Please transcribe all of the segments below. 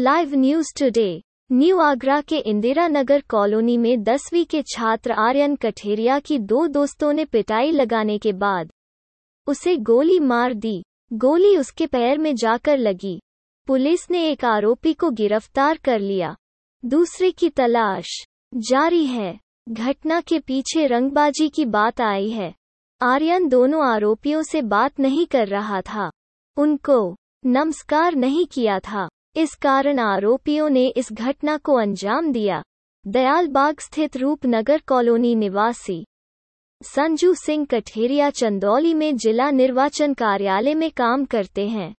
Live news today New Agra के इंदिरा नगर colony में दसवीं के छात्र आर्यन कठेरिया की दो दोस्तों ने पिटाई लगाने के बाद उसे गोली मार दी। गोली उसके पैर में जाकर लगी। पुलिस ने एक आरोपी को गिरफ़्तार कर लिया। दूसरे की तलाश जारी है। घटना के पीछे रंगबाजी की बात आई है। आर्यन दोनों आरोपियों से बात नहीं कर रहा था। उनको नमस्कार नहीं किया था। इस कारण आरोपियों ने इस घटना को अंजाम दिया। दयालबाग स्थित रूपनगर कॉलोनी निवासी संजू सिंह कठेरिया चंदौली में जिला निर्वाचन कार्यालय में काम करते हैं।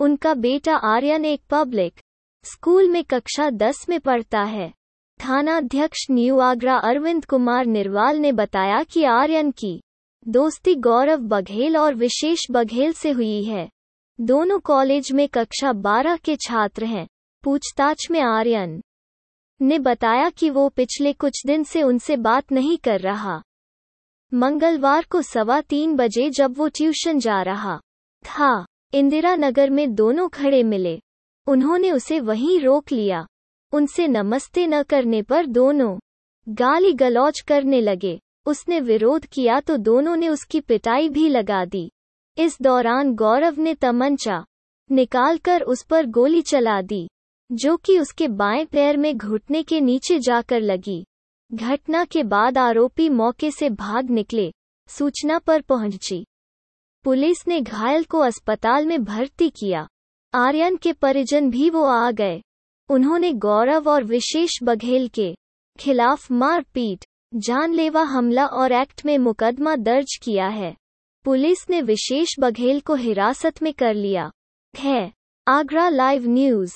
उनका बेटा आर्यन एक पब्लिक स्कूल में कक्षा दस में पढ़ता है। थानाध्यक्ष न्यू आगरा अरविंद कुमार निर्वाल ने बताया कि आर्यन की दोस्ती गौरव बघेल और विशेष बघेल से हुई है। दोनों कॉलेज में कक्षा बारह के छात्र हैं। पूछताछ में आर्यन ने बताया कि वो पिछले कुछ दिन से उनसे बात नहीं कर रहा। मंगलवार को सवा तीन बजे जब वो ट्यूशन जा रहा था इंदिरा नगर में दोनों खड़े मिले। उन्होंने उसे वहीं रोक लिया। उनसे नमस्ते न करने पर दोनों गाली गलौज करने लगे। उसने विरोध किया तो दोनों ने उसकी पिटाई भी लगा दी। इस दौरान गौरव ने तमंचा निकालकर उस पर गोली चला दी, जो कि उसके बाएँ पैर में घुटने के नीचे जाकर लगी। घटना के बाद आरोपी मौके से भाग निकले, सूचना पर पहुँची। पुलिस ने घायल को अस्पताल में भर्ती किया। आर्यन के परिजन भी वो आ गए। उन्होंने गौरव और विशेष बघेल के खिलाफ मारपीट, जानलेवा हमला और एक्ट में मुकदमा दर्ज किया है। पुलिस ने विशेष बघेल को हिरासत में कर लिया। है आगरा लाइव न्यूज़।